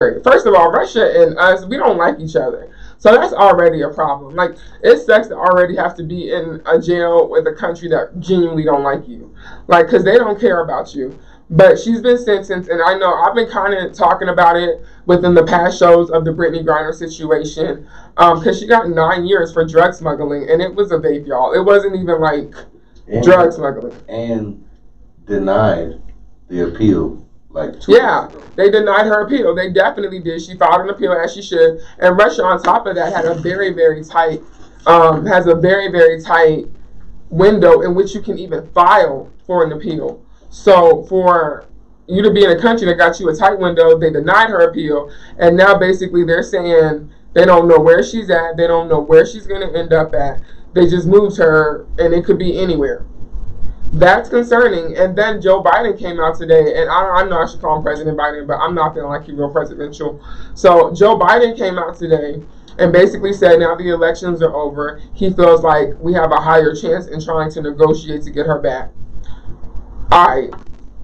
First of all, Russia and us, we don't like each other. So that's already a problem. Like, it sucks to already have to be in a jail with a country that genuinely don't like you. Like, because they don't care about you. But she's been sentenced, and I know I've been kind of talking about it within the past shows of the Brittney Griner situation. Because um, she got nine years for drug smuggling, and it was a vape, y'all. It wasn't even like and, drug smuggling. And denied the appeal like yeah, they denied her appeal. They definitely did. She filed an appeal as she should. And Russia, on top of that, had a very very tight, um, has a very very tight window in which you can even file for an appeal. So for you to be in a country that got you a tight window, they denied her appeal, and now basically they're saying they don't know where she's at. They don't know where she's going to end up at. They just moved her, and it could be anywhere. That's concerning. And then Joe Biden came out today, and I, I know I should call him President Biden, but I'm not feeling like he's real presidential. So Joe Biden came out today and basically said now the elections are over, he feels like we have a higher chance in trying to negotiate to get her back. All right,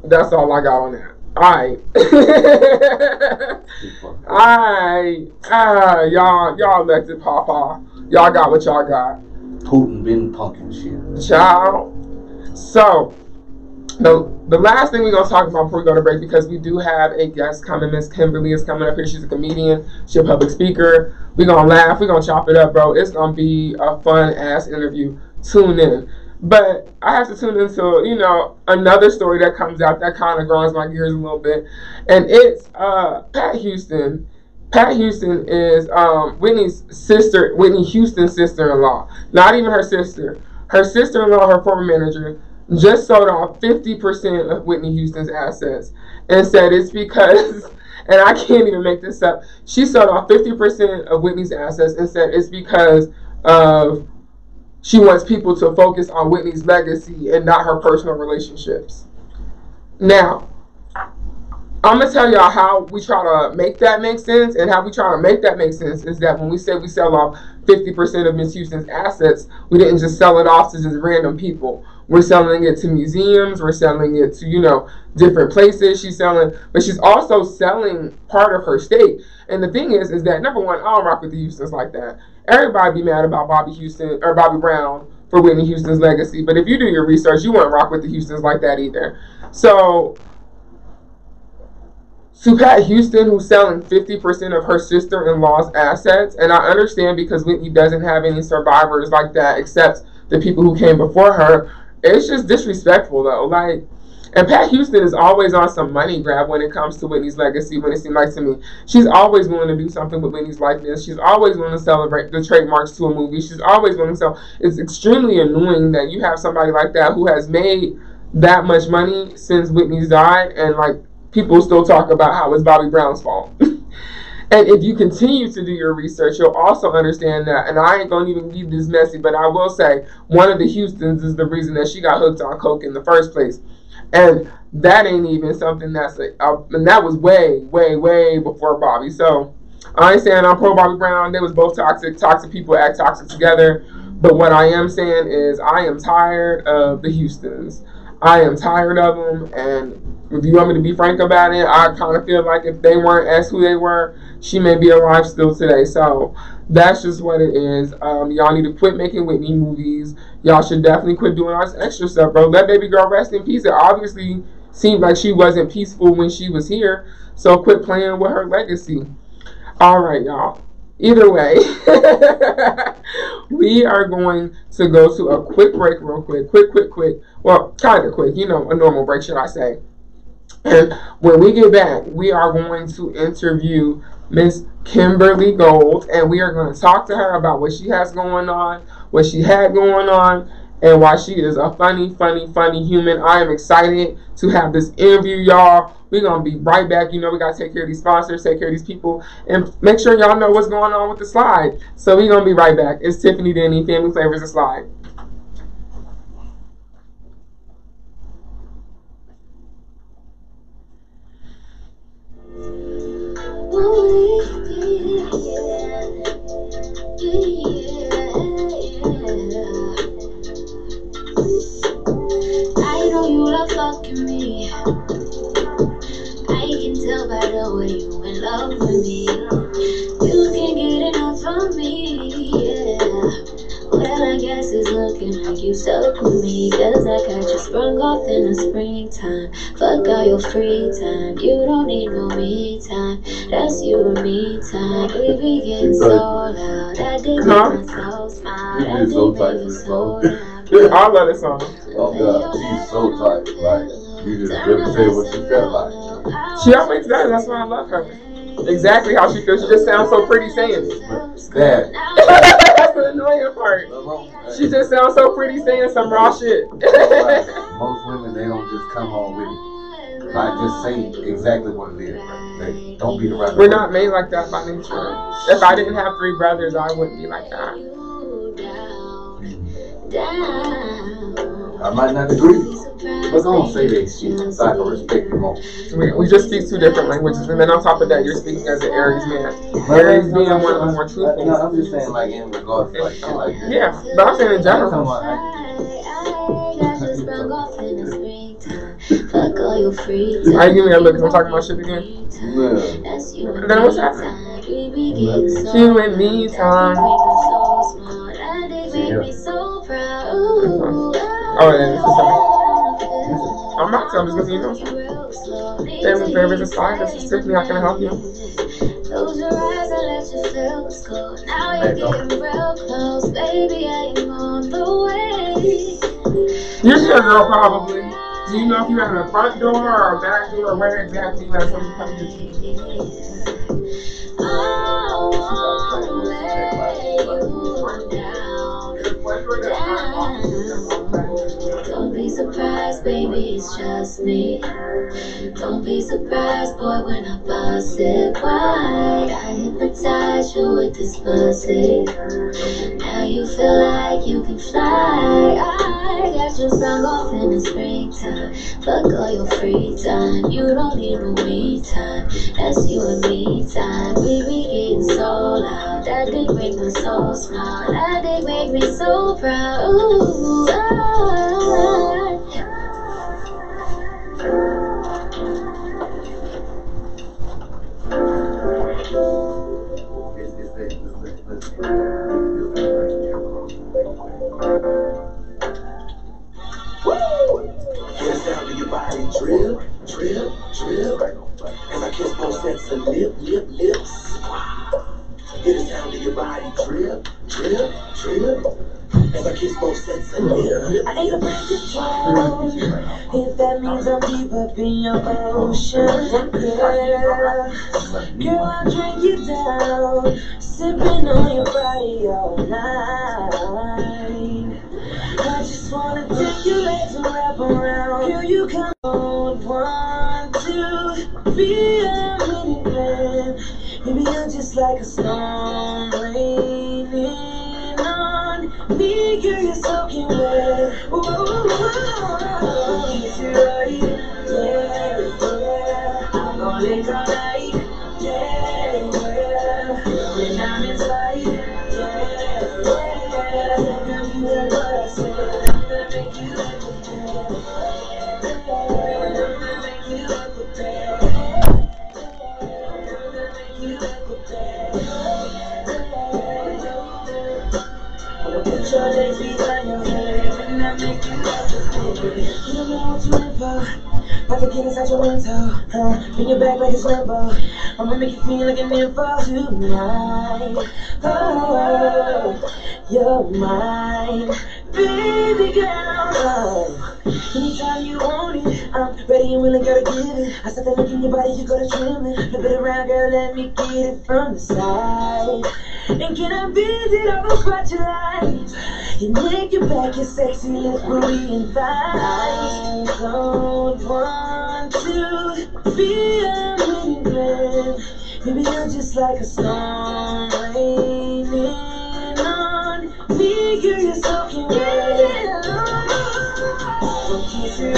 that's all I got on that. All right. all right. Ah, y'all, y'all elected Papa. Y'all got what y'all got. Putin been punking shit. Child. So, the the last thing we're gonna talk about before we go to break, because we do have a guest coming. Miss Kimberly is coming up here. She's a comedian. She's a public speaker. We're gonna laugh. We're gonna chop it up, bro. It's gonna be a fun ass interview. Tune in. But I have to tune into, you know, another story that comes out that kind of grinds my gears a little bit. And it's uh, Pat Houston. Pat Houston is um, Whitney's sister, Whitney Houston's sister-in-law. Not even her sister. Her sister-in-law, her former manager, just sold off 50% of Whitney Houston's assets and said it's because, and I can't even make this up, she sold off 50% of Whitney's assets and said it's because of she wants people to focus on Whitney's legacy and not her personal relationships. Now, I'm gonna tell y'all how we try to make that make sense, and how we try to make that make sense is that when we say we sell off 50% of Miss Houston's assets, we didn't just sell it off to just random people. We're selling it to museums. We're selling it to, you know, different places. She's selling, but she's also selling part of her state. And the thing is, is that number one, I don't rock with the Houstons like that. Everybody be mad about Bobby Houston or Bobby Brown for Whitney Houston's legacy. But if you do your research, you won't rock with the Houstons like that either. So to Pat Houston, who's selling 50% of her sister in law's assets. And I understand because Whitney doesn't have any survivors like that except the people who came before her. It's just disrespectful though. Like, and Pat Houston is always on some money grab when it comes to Whitney's legacy. When it seems like to me, she's always willing to do something with Whitney's likeness. She's always willing to celebrate the trademarks to a movie. She's always willing to sell. It's extremely annoying that you have somebody like that who has made that much money since Whitney's died, and like people still talk about how it's Bobby Brown's fault. And if you continue to do your research, you'll also understand that. And I ain't gonna even leave this messy, but I will say one of the Houstons is the reason that she got hooked on coke in the first place. And that ain't even something that's a, uh, and that was way, way, way before Bobby. So I ain't saying I'm pro Bobby Brown. They was both toxic. Toxic people act toxic together. But what I am saying is I am tired of the Houstons. I am tired of them. And if you want me to be frank about it, I kind of feel like if they weren't as who they were, she may be alive still today. So that's just what it is. Um, y'all need to quit making Whitney movies. Y'all should definitely quit doing all this extra stuff, bro. Let baby girl rest in peace. It obviously seemed like she wasn't peaceful when she was here. So quit playing with her legacy. All right, y'all. Either way, we are going to go to a quick break, real quick. Quick, quick, quick. Well, kind of quick. You know, a normal break, should I say. And when we get back, we are going to interview Miss Kimberly Gold, and we are going to talk to her about what she has going on, what she had going on, and why she is a funny, funny, funny human. I am excited to have this interview, y'all. We're going to be right back. You know, we got to take care of these sponsors, take care of these people, and make sure y'all know what's going on with the slide. So we're going to be right back. It's Tiffany Deni, Family Flavors, the slide. i can Tell by the way you're in love with me. You can't get enough of me you in love with stuck with me, cause I got you sprung off in the springtime. Fuck all your free time, you don't need no me time. That's you and me time. We be getting so loud, that dick Huh? make my soul smile. You That be so dick tight make me for so the loud. I love this song. Oh god, she's so tight. Like you just really say what you felt like. She always does. That's why I love her. Exactly how she feels. She just sounds so pretty saying it. That That's the annoying part. She just sounds so pretty saying some raw shit. like, most women they don't just come on with it. Like just say exactly what it is. Like, don't be the right. We're not made like that by nature. If I didn't have three brothers, I wouldn't be like that. Mm-hmm. I might not agree, but don't say that shit so I can respect you more. We, we just speak two different languages, and then on top of that, you're speaking as an Aries man. Aries being one of the more truthful. No. I'm just saying like in regards to like shit like that. Yeah, but I'm saying in I'm general. talking about, like, Fuck all your free time. Are you giving me a look? 'cause I'm talking about shit again. Yeah. That's you and Then what's me happening? time. We be You and me time. Oh, yeah, this is something. I'm not telling, I'm just gonna you know. Family favors aside, this is Tiffany. How can I help you? Close your eyes and let your feels go. Now you're getting real close, baby. I am on the way. You're your girl, probably. Do you know if you have a front door or a back door, or where exactly you have something coming to you? I wanna lay you down, down. Don't be surprised, baby, it's just me. Don't be surprised, boy, when I bust it wide. I hypnotize you with this pussy. Now you feel like you can fly. I got you sprung off in the springtime. Fuck all your free time. You don't need no me time. That's you and me time. We be getting so loud. That dick make my soul smile. That dick make me so proud. Ooh, I, ocean, yeah. Girl, I'll drink you down, sipping on your body all night. I just wanna take your legs and wrap around. Girl, you come on, want to be a minute man. Maybe you're just like a storm raining on me. Girl, you're soaking wet. Ooh, kiss About to get inside your mental. Huh? Bring your back like it's limbo. I'ma make you feel like an info tonight. Oh, you're mine, baby girl. Oh. Anytime you want I'm ready and willing, gotta give it. I said that look in your body, you gotta trim it. Flip it around, girl, let me get it from the side. And can I visit all those spots you like? Your back, your sexy lips, booty, and thighs. I don't want to be a man. Maybe you're just like a storm raining on me. Girl, you're soaking wet. So kiss it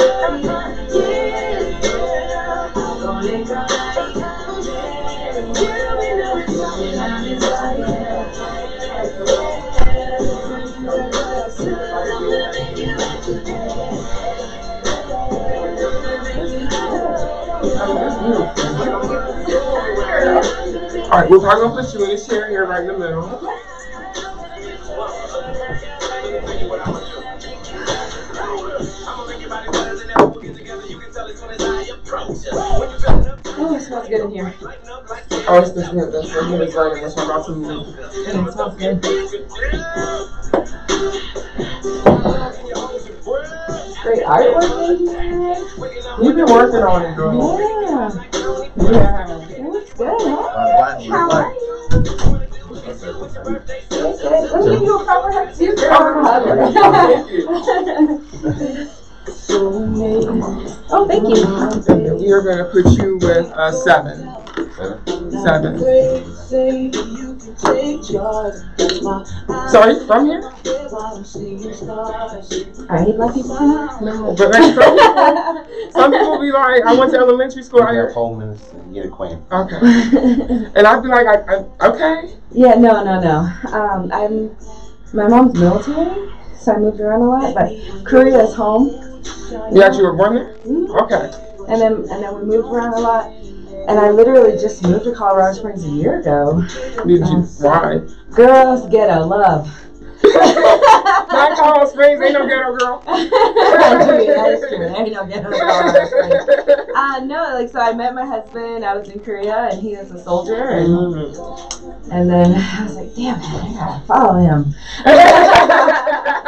right, all. Alright, we're probably gonna put you in a chair here right in the middle. Smells good in here. Oh, it's the hint. That's the hint is running. That's what I'm about to move. It smells good. Great artwork in here. You've been working on it, girl. Yeah. Yeah. It looks good, huh? Black, How are black. you? Let me give you a proper hug too, girl. Thank you. oh, thank you. We are going to put you with a seven. Seven. So are from here? Are any lucky people in No, but like some people, some people be like, I went to elementary school out Get here. four minutes and get acquainted. Okay. And I'd be like, I, I, okay. yeah, no, no, no. Um, I'm. My mom's military, so I moved around a lot. But Korea is home. You actually were born there? Mhm. Okay. And then and then we moved around a lot. And I literally just moved to Colorado Springs a year ago. Did you, why? Girls get a love. Not Colorado Springs, ain't no ghetto girl. that is true. Ain't no ghetto Colorado Uh, no, like so I met my husband. I was in Korea, and he was a soldier, and Mm. and then I was like, damn it, I gotta follow him.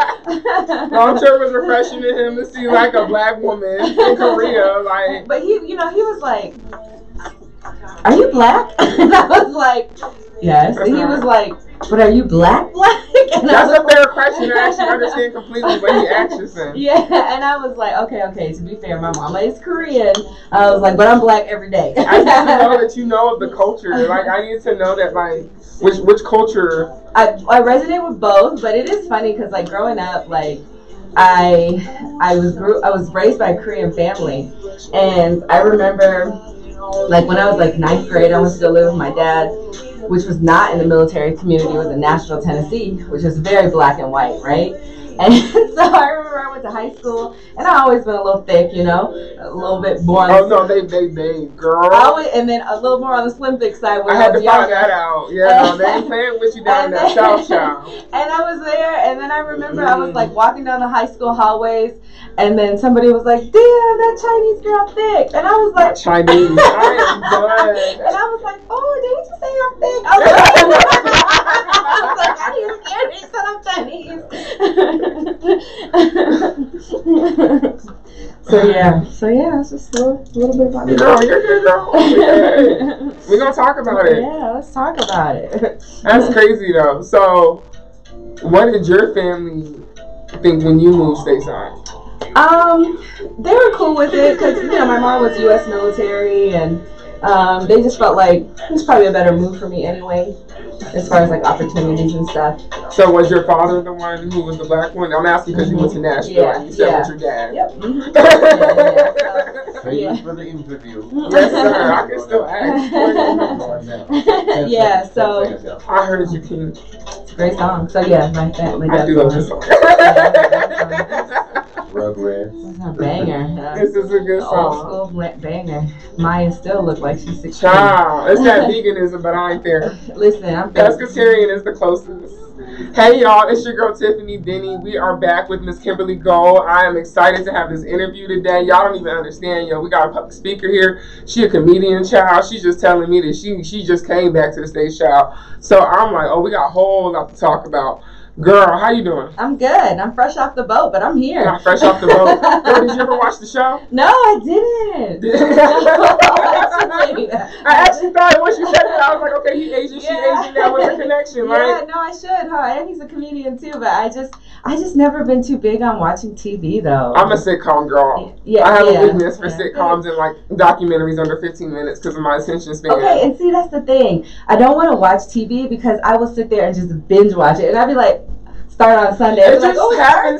No, I'm sure it was refreshing to him to see like a black woman in Korea, like But he, you know, he was like, "Are you black?" And I was like, "Yes." And he was like, "But are you black, black?" And I that's was a fair question I actually understand completely what he asked us in. Yeah, and I was like, okay, okay. To be fair, my mama is Korean. I was like, but I'm black every day. I need to know that you know of the culture. Like I need to know that like which which culture I, I resonate with both, but it is funny because like growing up, like I I was grew I was raised by a Korean family, and I remember like when I was like ninth grade, I went to go live with my dad, which was not in the military community, it was in Nashville, Tennessee, which is very black and white, right? And so I remember I went to high school, and I always been a little thick, you know, a little bit more. Oh no, they they they girl. I always, and then a little more on the slim thick side. When I I, had was to find younger. that out. Yeah, no, they ain't playing with you down in that And South then- Child. And I was there, and then I remember I was mm-hmm. like walking down the high school hallways, and then somebody was like, "Damn, that Chinese girl thick," and I was like, Chinese. I am done. and I was like, "Oh, did you say I'm thick?" I was like, I was like, "I didn't scared he said I'm Chinese." So yeah, so yeah, it's just a little, little bit about me. Girl, you're good. Yeah. We're gonna talk about it. Yeah, let's talk about it. That's crazy though. So, what did your family think when you moved stateside? Um, they were cool with it because you know my mom was U.S. military, and um, they just felt like it was probably a better move for me anyway, as far as like opportunities and stuff. So, was your father the one who was the black one? I'm asking because you went to Nashville Yeah, and you said yeah. with your dad. Yep. mhm. Thank Yeah. you for the interview. Yes, sir. I can still ask. yeah. So I heard you, King. it's a great song. So yeah, my family. I do love song. this song. Rugrats. It's a banger. This is a good song. old school bla- banger. Maya still look like she's 16. Child, it's that veganism, but I ain't there. Listen, I'm Pescatarian is the closest. Hey y'all, it's your girl Tiffany Deni. We are back with Miss Kimberly Gold. I am excited to have this interview today. Y'all don't even understand, yo. We got a public speaker here. She a comedian child. She's just telling me that she she just came back to the stage child. So I'm like, oh, we got a whole lot to talk about. Girl, how you doing? I'm good. I'm fresh off the boat, but I'm here. Not fresh off the boat. Girl, did you ever watch the show? No, I didn't. I actually thought once you said it, I was like, okay, he Asian, she Yeah. Asian. That was a connection, Yeah, right? Yeah, no, I should, huh? And he's a comedian too, but I just, I just never been too big on watching TV though. I'm a sitcom girl. yeah, I have yeah. a weakness for Yeah. sitcoms and like documentaries under 15 minutes because of my attention span. Okay, and see that's the thing. I don't want to watch TV because I will sit there and just binge watch it, and I'd be like, start on Sunday. I'd It be like, just oh,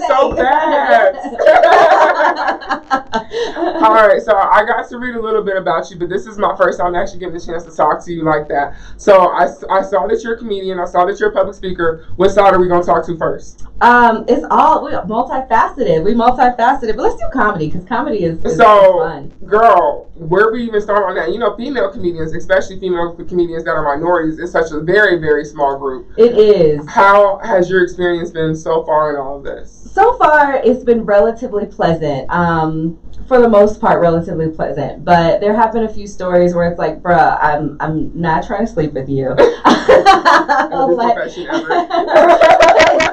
so fast. All right, so I got to read a little bit about you, but this is my first time actually getting a chance to talk to you like that. So I, I saw that you're a comedian. I saw that you're a public speaker. What side are we going to talk to first? um, it's all we multifaceted. We multifaceted, but let's do comedy because comedy is, is So, fun. girl, where we even start on that? You know, female comedians, especially female comedians that are minorities, is such a very, very small group. It is. How has your experience experience been so far in all of this? So far, it's been relatively pleasant. Um, for the most part, relatively pleasant. But there have been a few stories where it's like, bruh, I'm I'm not trying to sleep with you. Like-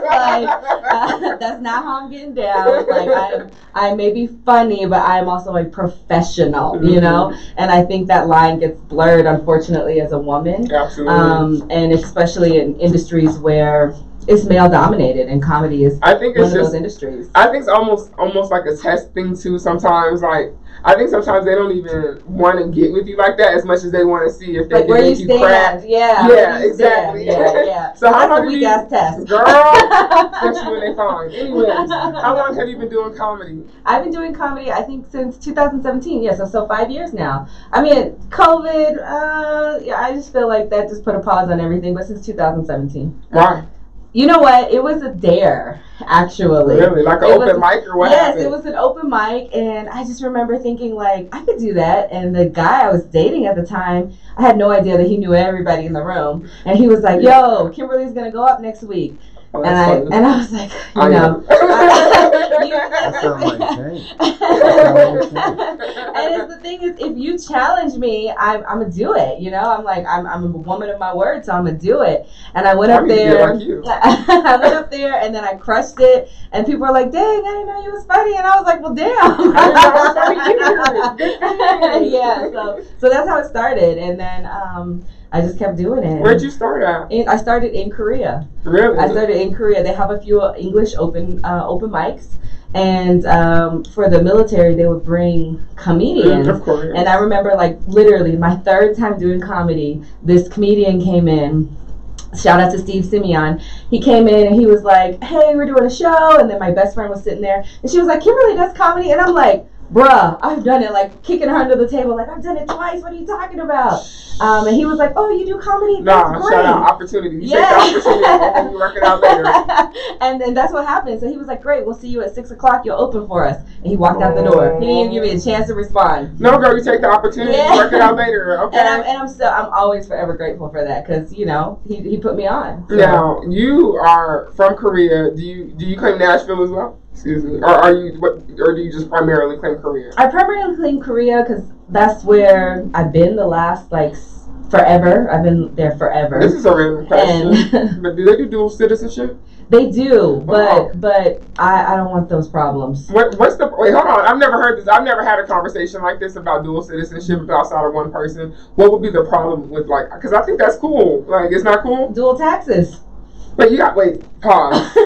like, uh, that's not how I'm getting down. Like I, I may be funny, but I'm also a professional, you know. And I think that line gets blurred, unfortunately, as a woman, Absolutely. um, and especially in industries where it's male dominated, and comedy is I think one it's of those industries. I think it's almost almost like a test thing too. Sometimes, like I think sometimes they don't even want to get with you like that as much as they want to see if they Like can you make you stand, crack. yeah, Yeah, you exactly. stand, Yeah, yeah. So how that's long have you- ass test, Girl, especially when they find. Anyways, how long have you been doing comedy? I've been doing comedy, I think, since 2017. Yeah, so so five years now. I mean, COVID. Uh, yeah, I just feel like that just put a pause on everything. But since 2017, Why? You know what? It was a dare, actually. Really? Like an open was- mic or what yes, happened? it was an open mic, and I just remember thinking like I could do that. And the guy I was dating at the time, I had no idea that he knew everybody in the room, and he was like, "Yo, Kimberly's gonna go up next week," Oh, and I and I was like, you I know. That sounds like Jane. and it's the thing is, if you challenge me, I'm, I'm gonna do it. You know, I'm like, I'm, I'm a woman of my word, so I'm gonna do it. And I went I up need to get there. like. I went up there, and then I crushed it. And people were like, "Dang, I didn't know you was funny." And I was like, "Well, damn." I didn't know I was funny either. Good for you. yeah. So, so that's how it started, and then um, I just kept doing it. Where'd you start at? In, I started in Korea. Really? I started in Korea. They have a few English open uh, open mics, and um, for the military, they would bring comedians. Of course. And I remember, like, literally, my third time doing comedy, this comedian came in. Shout out to Steve Simeone. He came in and he was like, Hey, we're doing a show. And then my best friend was sitting there and she was like, Kimberly does comedy. And I'm like, Bruh, I've done it. Like, kicking her under the table. Like, I've done it twice. What are you talking about? Um, and he was like, Oh, you do comedy? Nah, That's shout out opportunity. You Yeah. take the opportunity and you work it out later. and then that's what happened. So he was like, "Great, we'll see you at six o'clock. You'll open for us." And he walked out the door. He didn't give me a chance to respond. No, girl, you take the opportunity. Yeah. Work it out later. Okay. And I'm and I'm still I'm always forever grateful for that because you know he, he put me on. So- Now you are from Korea. Do you do you claim Nashville as well? Excuse me. Or are you what? Or do you just primarily claim Korea? I primarily claim Korea because that's where I've been the last like forever. I've been there forever. This is a random question. But do they do dual citizenship? they do, Wow. but but I, I don't want those problems. What what's the wait? Hold on. I've never heard this. I've never had a conversation like this about dual citizenship outside of one person. What would be the problem with like? Because I think that's cool. Like it's not cool. Dual taxes. But you got wait. Pause.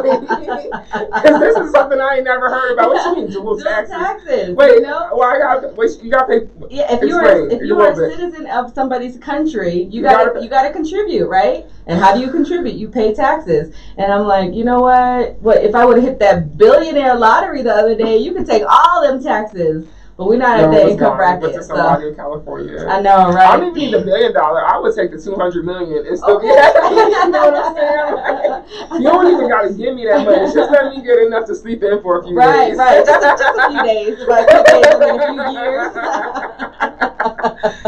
Because this is something I ain't never heard about. What you mean dual Dual taxes? taxes. Wait, you know? well, I got wait. You got to pay. Yeah, if you're if You are a it. citizen of somebody's country, you You gotta, gotta- you gotta contribute, right? And how do you contribute? You pay taxes. And I'm like, you know what? What if I would have hit that billionaire lottery the other day? You could take all them taxes, but we're not at No, that it's income. But bracket. to So in California. I know, right? I right? don't even need a million dollar. I would take the two hundred million and still Okay. get. you know what I'm saying? You don't even gotta give me that much. Just let me get enough to sleep in for a few Right, days. right. Just, just a few days, like a few days in a few years.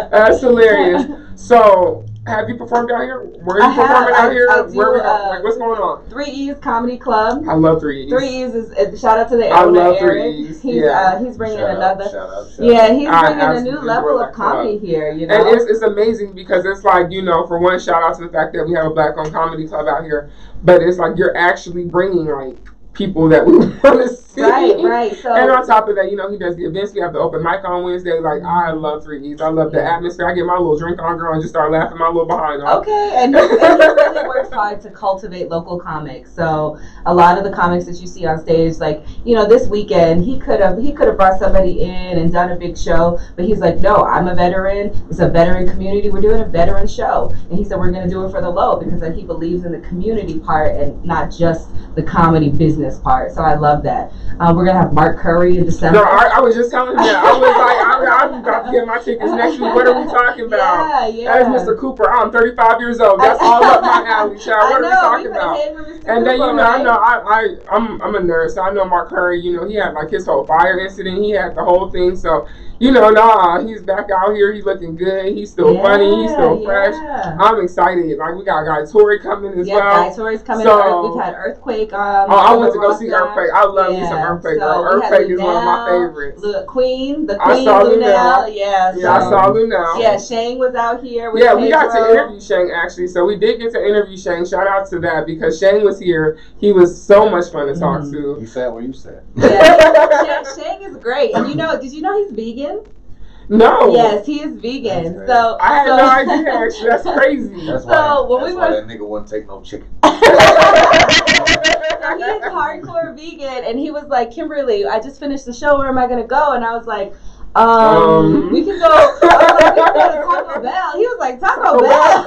That's hilarious. So, have you performed out here? Where are you I have. performing out I- here? I do, Where we, uh, like, what's going on? Three E's Comedy Club. I love three. E's. Three E's is uh, shout out to the I love Three E's. He's Yeah. uh, he's bringing Shout out, another. shout out, shout Yeah, he's bringing a new level of comedy club. here. You know, And it's, it's amazing because it's like, you know, for one, shout out to the fact that we have a black owned comedy club out here, but it's like you're actually bringing like people that we want to see. right, right. So And on top of that, you know, he does the events. We have the open mic on Wednesday. Like, mm-hmm. I love Three E's. I love the atmosphere. I get my little drink on, girl, and just start laughing my little behind off. Okay, and he, and he really works hard to cultivate local comics. So a lot of the comics that you see on stage, like you know, this weekend he could have he could have brought somebody in and done a big show, but he's like, no, I'm a veteran. It's a veteran community. We're doing a veteran show, and he said we're going to do it for the low because like, he believes in the community part and not just the comedy business part. So I love that. Um, we're gonna have Mark Curry in December. No, I, I was just telling him that. I was like, I'm, to get my tickets next week. What are we talking about? yeah, yeah. That is Mr. Cooper. I'm 35 years old. That's all up my alley, child. What I are we talking about? And then you know, I know I, I I'm I'm a nurse. So I know Mark Curry. You know, he had like his whole fire incident. He had the whole thing. So, you know, nah, he's back out here. He's looking good. He's still funny. He's still Yeah, fresh. yeah. I'm excited. Like we got Guy Torry coming as Yeah, well. Guy Torry's coming. So- Earth- We've had Earthquake. Um, Oh, I on went to go see roster. Earthquake. I love me some Earthquake, so girl. we had Earthquake is one of my favorites. Lu- Queen, the I Queen saw Luenell. Luenell. Yeah, Yeah, I so- saw Luenell. Yeah, Shane was out here. With Yeah, we got to interview Shane actually. So we did get to interview Shane. Shout out to that because Shane was here. He was so much fun to talk Mhm. to. You said what you said. Yeah, Shane, Shane is great, and you know, did you know he's vegan? No. Yes, he is vegan. So I had so- no idea. Actually, that's crazy. That's So, why, when that's we why were- that nigga wouldn't take no chicken. So he is hardcore vegan, and he was like, Kimberly, I just finished the show. Where am I gonna go? And I was like, um, Um. we can go. Like, we can go to Taco Bell. He was like, Taco Bell.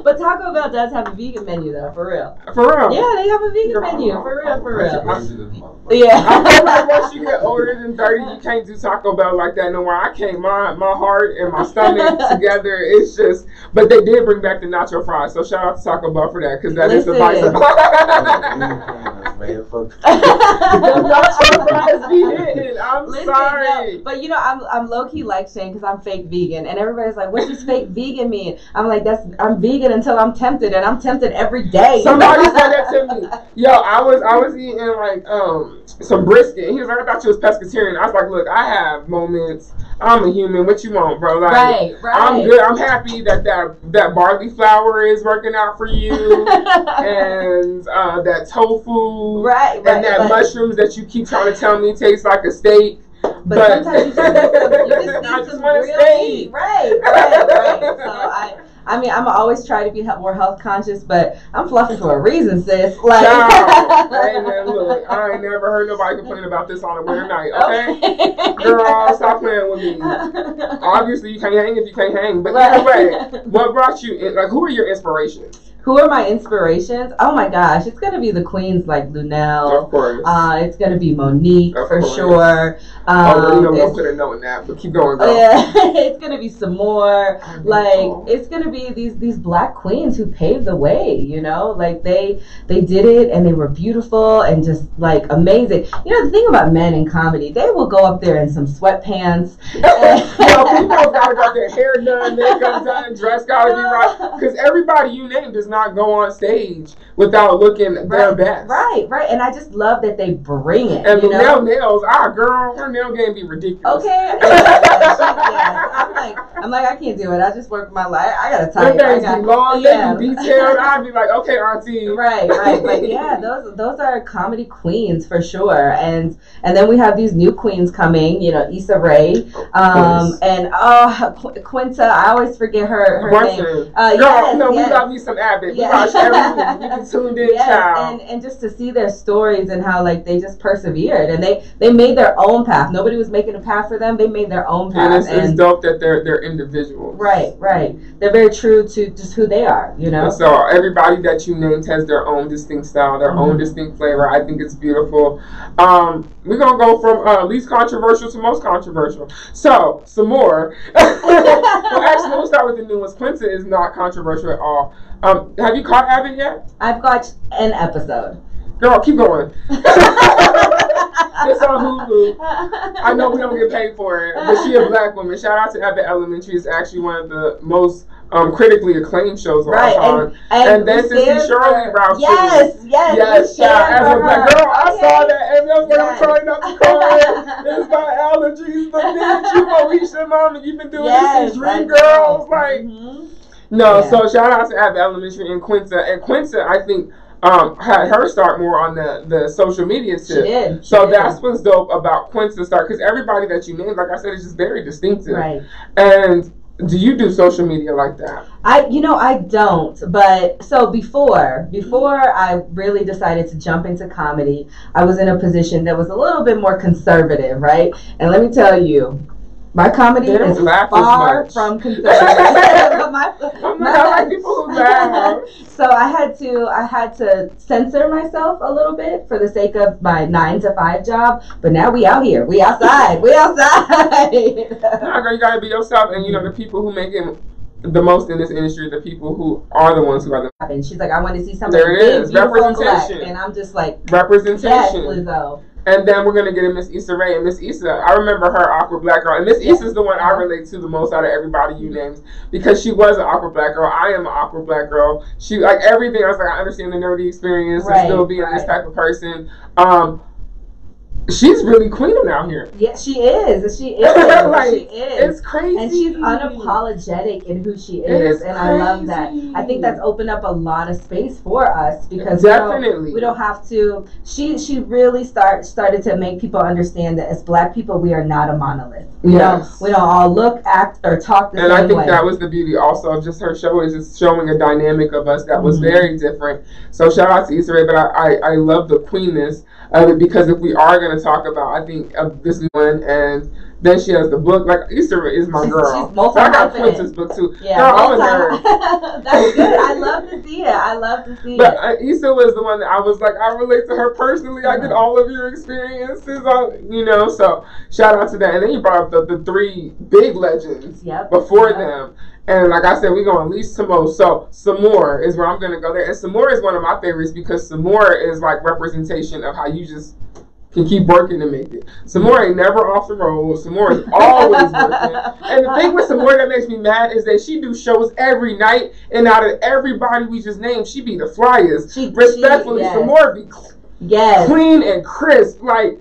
but Taco Bell does have a vegan menu, though, for real. For real. Yeah, they have a vegan menu, for real, for real. Crazy this. I Yeah. feel like once you get older than 30, you can't do Taco Bell like that no more. I can't, my, my heart and my stomach together. It's just, but they did bring back the nacho fries. So shout out to Taco Bell for that because that is the vice Listen. of Man, fuck. The nacho fries be hitting. I'm Listen, sorry. no, but you know, I'm I'm low key like Shane because I'm fake vegan, and everybody's like, "What does fake vegan mean?" I'm like, "That's I'm vegan until I'm tempted, and I'm tempted every day." Somebody said that to me. Yo, I was I was eating like um some brisket. And he was like, I thought you was pescatarian. I was like, look, I have moments. I'm a human. What you want, bro? Like, right, right. I'm good. I'm happy that that that barley flour is working out for you, and uh, that tofu, right, right. and that but, mushrooms that you keep trying to tell me tastes like a steak. but sometimes you just need you just I just some want real steak. meat. Right, right, right. So I. I mean, I'm always try to be more health conscious, but I'm fluffy for a reason, sis. Like, Child. hey man, look, I ain't never heard nobody complain about this on a winter night. Okay, girl, stop playing with me. Obviously, you can't hang if you can't hang. But either way, what brought you in? Like, who are your inspirations? Who are my inspirations? Oh my gosh, it's gonna be the queens like Luenell. Of course. Uh, it's gonna be Mo'Nique Of for course. sure. Oh, Um, well, you know, it's- we could have known that, but keep going, girl. yeah, it's gonna be Sommore. Like it's gonna be these these black queens who paved the way. You know, like they they did it and they were beautiful and just like amazing. You know, the thing about men in comedy, they will go up there in some sweatpants. Yo, people gotta got their hair done, makeup done, dress gotta be right. Because everybody you name does not go on stage without looking their Right, best. Right, right, and I just love that they bring it. And you know? nails, ah, girl, her nail game be ridiculous. Okay. Yeah. I'm like, I'm like, I can't do it. I just work my life. I gotta Her type. I got, be long, yeah. they be detailed. I'd be like, okay, auntie. Right, right, but yeah, those those are comedy queens for sure, and and then we have these new queens coming. You know, Issa Rae, um, and oh, Qu- Quinta. I always forget her her name. Question. Uh, Girl, yes, no, yes. we love me some Abbott. Yeah. We watch everything. We tuned in, Yes, child. and, and just to see their stories and how like they just persevered and they they made their own path. Nobody was making a path for them. They made their own And path. and it's dope that they're they're individuals. right, right. They're very true to just who they are. You know. And so everybody that you named has their own distinct style, their own Mhm. distinct flavor. I think it's beautiful. Um, we're gonna go from uh, least controversial to most controversial. So some more. well, actually, we'll start with the new ones. Quinta is not controversial at all. Um, have you caught Abbott yet? I've got an episode. Girl, keep going. it's on Hulu. I know we don't get paid for it, but she a black woman. Shout out to Abbott Elementary. It's actually one of the most um, critically acclaimed shows of Right, all time. and, And then to see Sheryl Lee Ralph Yes, yes, Yes, we As a black girl, I saw that, and that's what Yes. I'm trying not to cry. it's my allergies, but bitch, you Moesha, mama, you've been doing Yes, this since Dream. Girls. Like, Mhm. no, Yeah. so shout out to Abbott Elementary and Quinta. And Quinta, I think, um, had her start more on the, the social media She did. she So did. that's what's dope about Quinta start because everybody that you named, like I said, is just very distinctive. right. And do you do social media like that? I, you know, I don't. But so before, before I really decided to jump into comedy, I was in a position that was a little bit more conservative, right? And let me tell you, my comedy don't is far from conservative. my, I'm like, people who laugh. so I had to I had to censor myself a little bit for the sake of my nine to five job. But now we out here, we outside, we outside. Nah, girl, you gotta be yourself, and you know the people who make it the most in this industry, the people who are the ones who are the and she's like, I want to see something There it big, is, beautiful, and black. representation. And I'm just like, yes, representation. Lizzo. And then we're gonna get in Miss Issa Rae and Miss Issa. I remember her awkward black girl, and Miss Yeah. Issa is the one I relate to the most out of everybody you named because she was an awkward black girl. I am an awkward black girl. She like everything. I was like, I understand the nerdy experience Right, and still being this type of person. Um, she's really queening out here. Yeah, she is. She is. Like, she is. It's crazy, and she's unapologetic in who she is, is and I love that. I think that's opened up a lot of space for us because we don't- Definitely. we don't have to. She she really start started to make people understand that as Black people we are not a monolith. We Yes. don't we don't all look, act, or talk the And same I think way. that was the beauty also of just her show is just showing a dynamic of us that was Mhm. very different. So shout out to Issa Rae, but I, I, I love the queenness of it because if we are going talk about, I think of this one and then she has the book. Like Issa is my She's- girl. she's so I got. Quinta's book too. yeah, Girl, a that's good. I love to see it. I love to see But it. uh, Issa was the one that I was like, I relate to her personally. I Uh-huh. get all of your experiences, on, you know. So shout out to that. And then you brought up the, the three big legends Yep. before Yep. them. And like I said, we're going to least to most. So Sommore is where I'm going to go there. And Sommore is one of my favorites because Sommore is like representation of how you just can keep working to make it. Sommore ain't never off the road. Sommore is always working. And the thing with Sommore that makes me mad is that she do shows every night, and out of everybody we just named, she be the flyest. She- Respectfully, she- yes. Sommore be cl- Yes. clean and crisp. Like,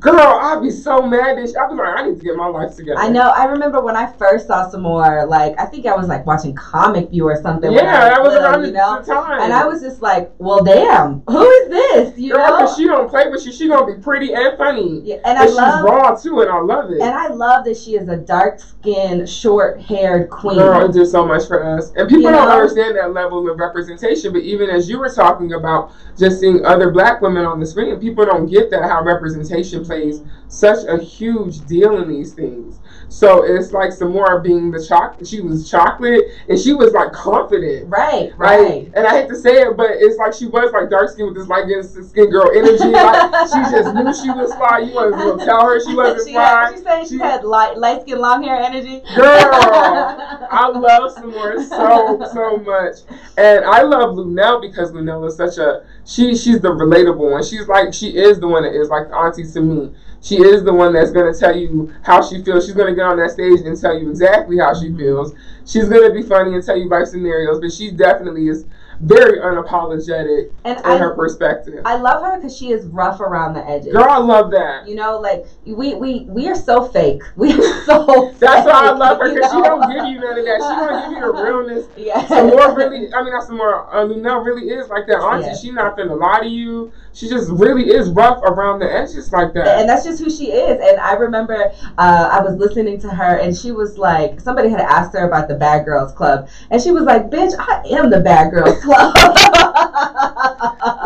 girl, I'd be so mad that she, I'd be like, I need to get my life together. I know. I remember when I first saw Sommore. Like I think I was like watching Comic View or something. Yeah, I that was little, around you the know. time. And I was just like, well, damn, who is this? You Girl, know. she don't play with you. She gonna be pretty and funny. Yeah, and And I she's love. raw too, and I love it. And I love that she is a dark skinned, short haired queen. Girl, it did so much for us. And people You don't know? understand that level of representation. But even as you were talking about just seeing other black women on the screen, people don't get that how representation plays such a huge deal in these things. So it's like Sommore being the chocolate. She was chocolate, and she was like confident. Right, Right, right. and I hate to say it, but it's like she was like dark skin with this light skin girl energy. Like she just knew she was fly. You wasn't gonna tell her she wasn't she fly. had, she said she, She- had light, light skin, long hair energy. Girl, I love Sommore so so much, and I love Luenell because Luenell is such a she. She's the relatable one. She's like she is the one that is like the auntie to me. She is the one that's gonna tell you how she feels. She's gonna get on that stage and tell you exactly how she feels. She's gonna be funny and tell you life scenarios, but she definitely is very unapologetic and in I, her perspective. I love her because she is rough around the edges. Girl, I love that. You know, like we we we are so fake. We are so. That's why I love her because she don't give you none of that. She don't give you the realness. Yeah. Sommore really, I mean, that's not Sommore, uh, Luenell really is like that auntie. Yeah. She not gonna lie to you. She just really is rough around the edges like that. and that's just who she is. And I remember uh, I was listening to her, and she was like, somebody had asked her about the Bad Girls Club, and she was like, "Bitch, I am the Bad Girls Club."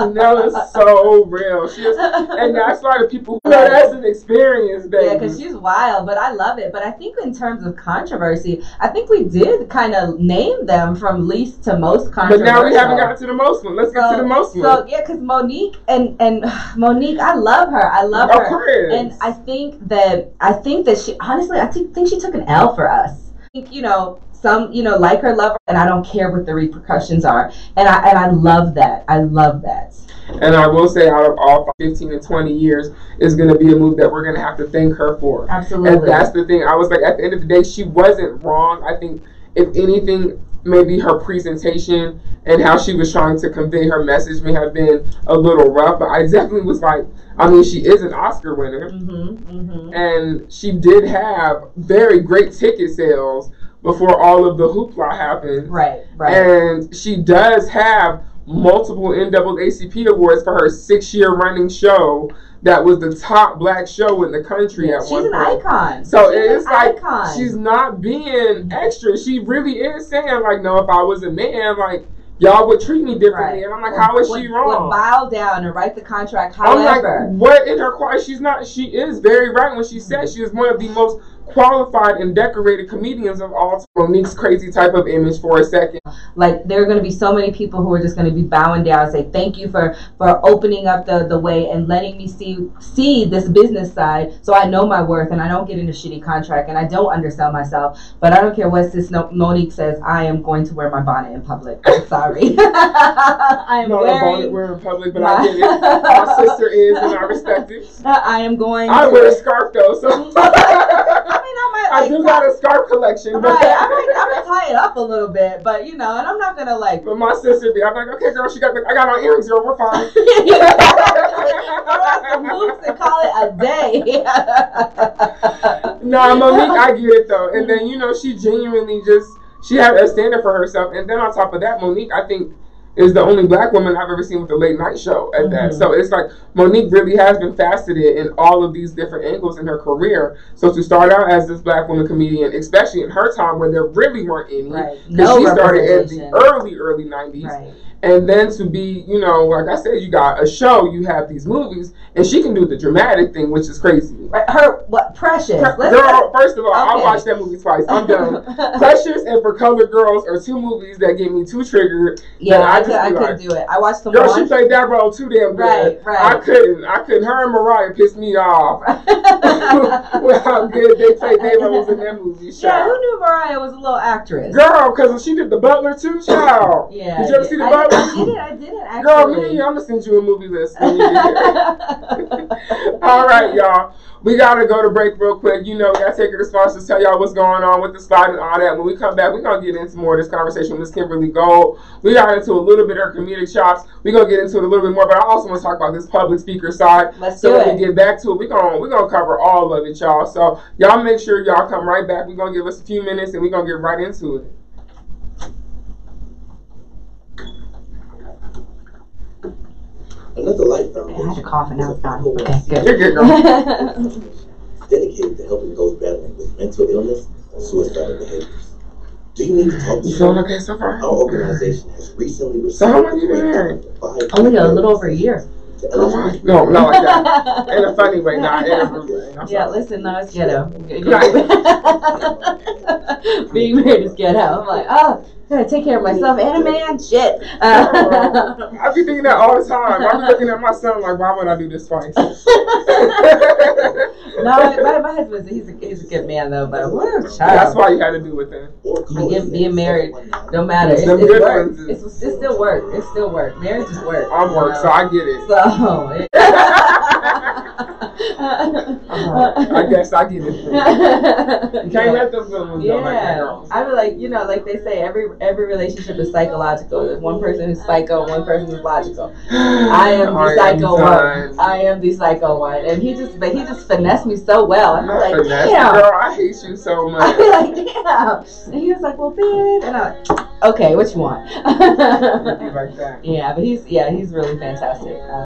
Luenell is so real. She is, and that's why the people who know that's an experience, baby. Yeah, because she's wild, but I love it. But I think in terms of controversy, I think we did kind of name them from least to most controversy. but controversial. now we haven't gotten to the most one. Let's get to the most one. So yeah, because Mo'Nique and and Mo'Nique, I love her. I love of her. course. And I think that I think that she honestly I think, think she took an L for us. I think, you know, some you know like her, love her, and I don't care what the repercussions are. And I and I love that. I love that. And I will say, out of all 15 and 20 years, is going to be a move that we're going to have to thank her for. Absolutely. And that's the thing. I was like, at the end of the day, she wasn't wrong. I think, if anything, maybe her presentation and how she was trying to convey her message may have been a little rough. But I definitely was like, I mean, she is an Oscar winner, Mm-hmm, mm-hmm. and she did have very great ticket sales before all of the hoopla happened. Right. Right. And she does have multiple NAACP awards for her six year running show that was the top black show in the country at one point. She's an icon. So She's it's an like icon. she's not being extra. She really is saying like, no, if I was a man, like y'all would treat me differently. Right. And I'm like, how is would, she wrong? Would bow down and write the contract. I'm like, However, what in her quiet? She's not. She is very right when she says she is one of the most qualified and decorated comedians of all Mo'Nique's crazy type of image for a second. like there are going to be so many people who are just going to be bowing down and say thank you for for opening up the the way and letting me see see this business side so i know my worth and i don't get in a shitty contract and i don't undersell myself but i don't care what sis no- Mo'Nique says i am going to wear my bonnet in public i'm sorry i'm No, no bonnet wearing we're in public, but I get it. My sister is, and I respect it. i am going I to wear a scarf though, so i like do got a scarf collection. But, right i might i might tie it up a little bit but you know and i'm not gonna like but my sister be, I'm like, okay, girl, she got, I got on earrings, girl, we're fine. Throw out some hoops and call it a day. Nah, Mo'Nique, I get it though. And then you know, she genuinely just she had a standard for herself. And then on top of that, Mo'Nique, I think, is the only black woman I've ever seen with a late night show at that. Mhm. So it's like Mo'Nique really has been faceted in all of these different angles in her career. So to start out as this black woman comedian, especially in her time when there really weren't any. right. Because No she started in the early, early 90s. Right. And then to be, you know, like I said, you got a show, you have these movies, and she can do the dramatic thing, which is crazy. Her what? Precious. Girl, first of all, I watched that movie twice. I'm done. Precious and For Color Girls are two movies that get me too triggered. yeah, I I, just could, I be couldn't do it. I watched the Girl, she played that role too damn good. Right, right. I couldn't. I couldn't. Her and Mariah pissed me off well, how good they played their roles in that movie. yeah, who knew Mariah was a little actress? Girl, because she did the Butler too, child. Yeah. Did you ever see the I, Butler? I did it. I did it actually. Girl, me and you, I'm gonna send you a movie list. when you get here. All right, y'all. We gotta go to break real quick. You know, we gotta take it to sponsors, tell y'all what's going on with the slide and all that. When we come back, we're gonna get into more of this conversation with Miss Kimberly Gold. We got into a little bit of her comedic chops. We're gonna get into it a little bit more, but I also want to talk about this public speaker side. Let's So do when it. we get back to it, we're gonna we're gonna cover all of it, y'all. So y'all make sure y'all come right back. We're gonna give us a few minutes and we're gonna get right into it. Another life I had to cough and now is it's a gone. 501c3 Okay, good. You're good, girl. dedicated to helping those battling with mental illness and suicidal behaviors. Do you need to talk to You feeling someone? okay so far? Our organization has recently received So how long you been a Only a little over a year. to Oh my, no, not like that. In a funny way, not in a rude way. I'm Yeah, sorry. listen, no, it's ghetto. Being married is ghetto. I'm like, oh, gotta take care of myself and a man. Shit. Uh, I be thinking that all the time. I be looking at my son like, why would I do this twice? no, my, my husband's he's a, he's a good man though, but woo, That's child. why you had to do with call Being, being married, 719 no matter. It's, it's good work. It's, it's still work. It's still work. Marriage is work. I'm work, so I get it. So. I guess I get it. You can't let them go like that, Yeah, girl. I mean, like you know, like they say, every every relationship is psychological. There's one person who's psycho, one person who's logical. I am the psycho one. I am the psycho one, and he just, but he just finessed me so well. I'm like, finesse. damn. Girl, I hate you so much. I feel like, damn. And he was like, well, babe, and I'm like, okay, what you want? Like yeah, but he's yeah, he's really fantastic. Uh,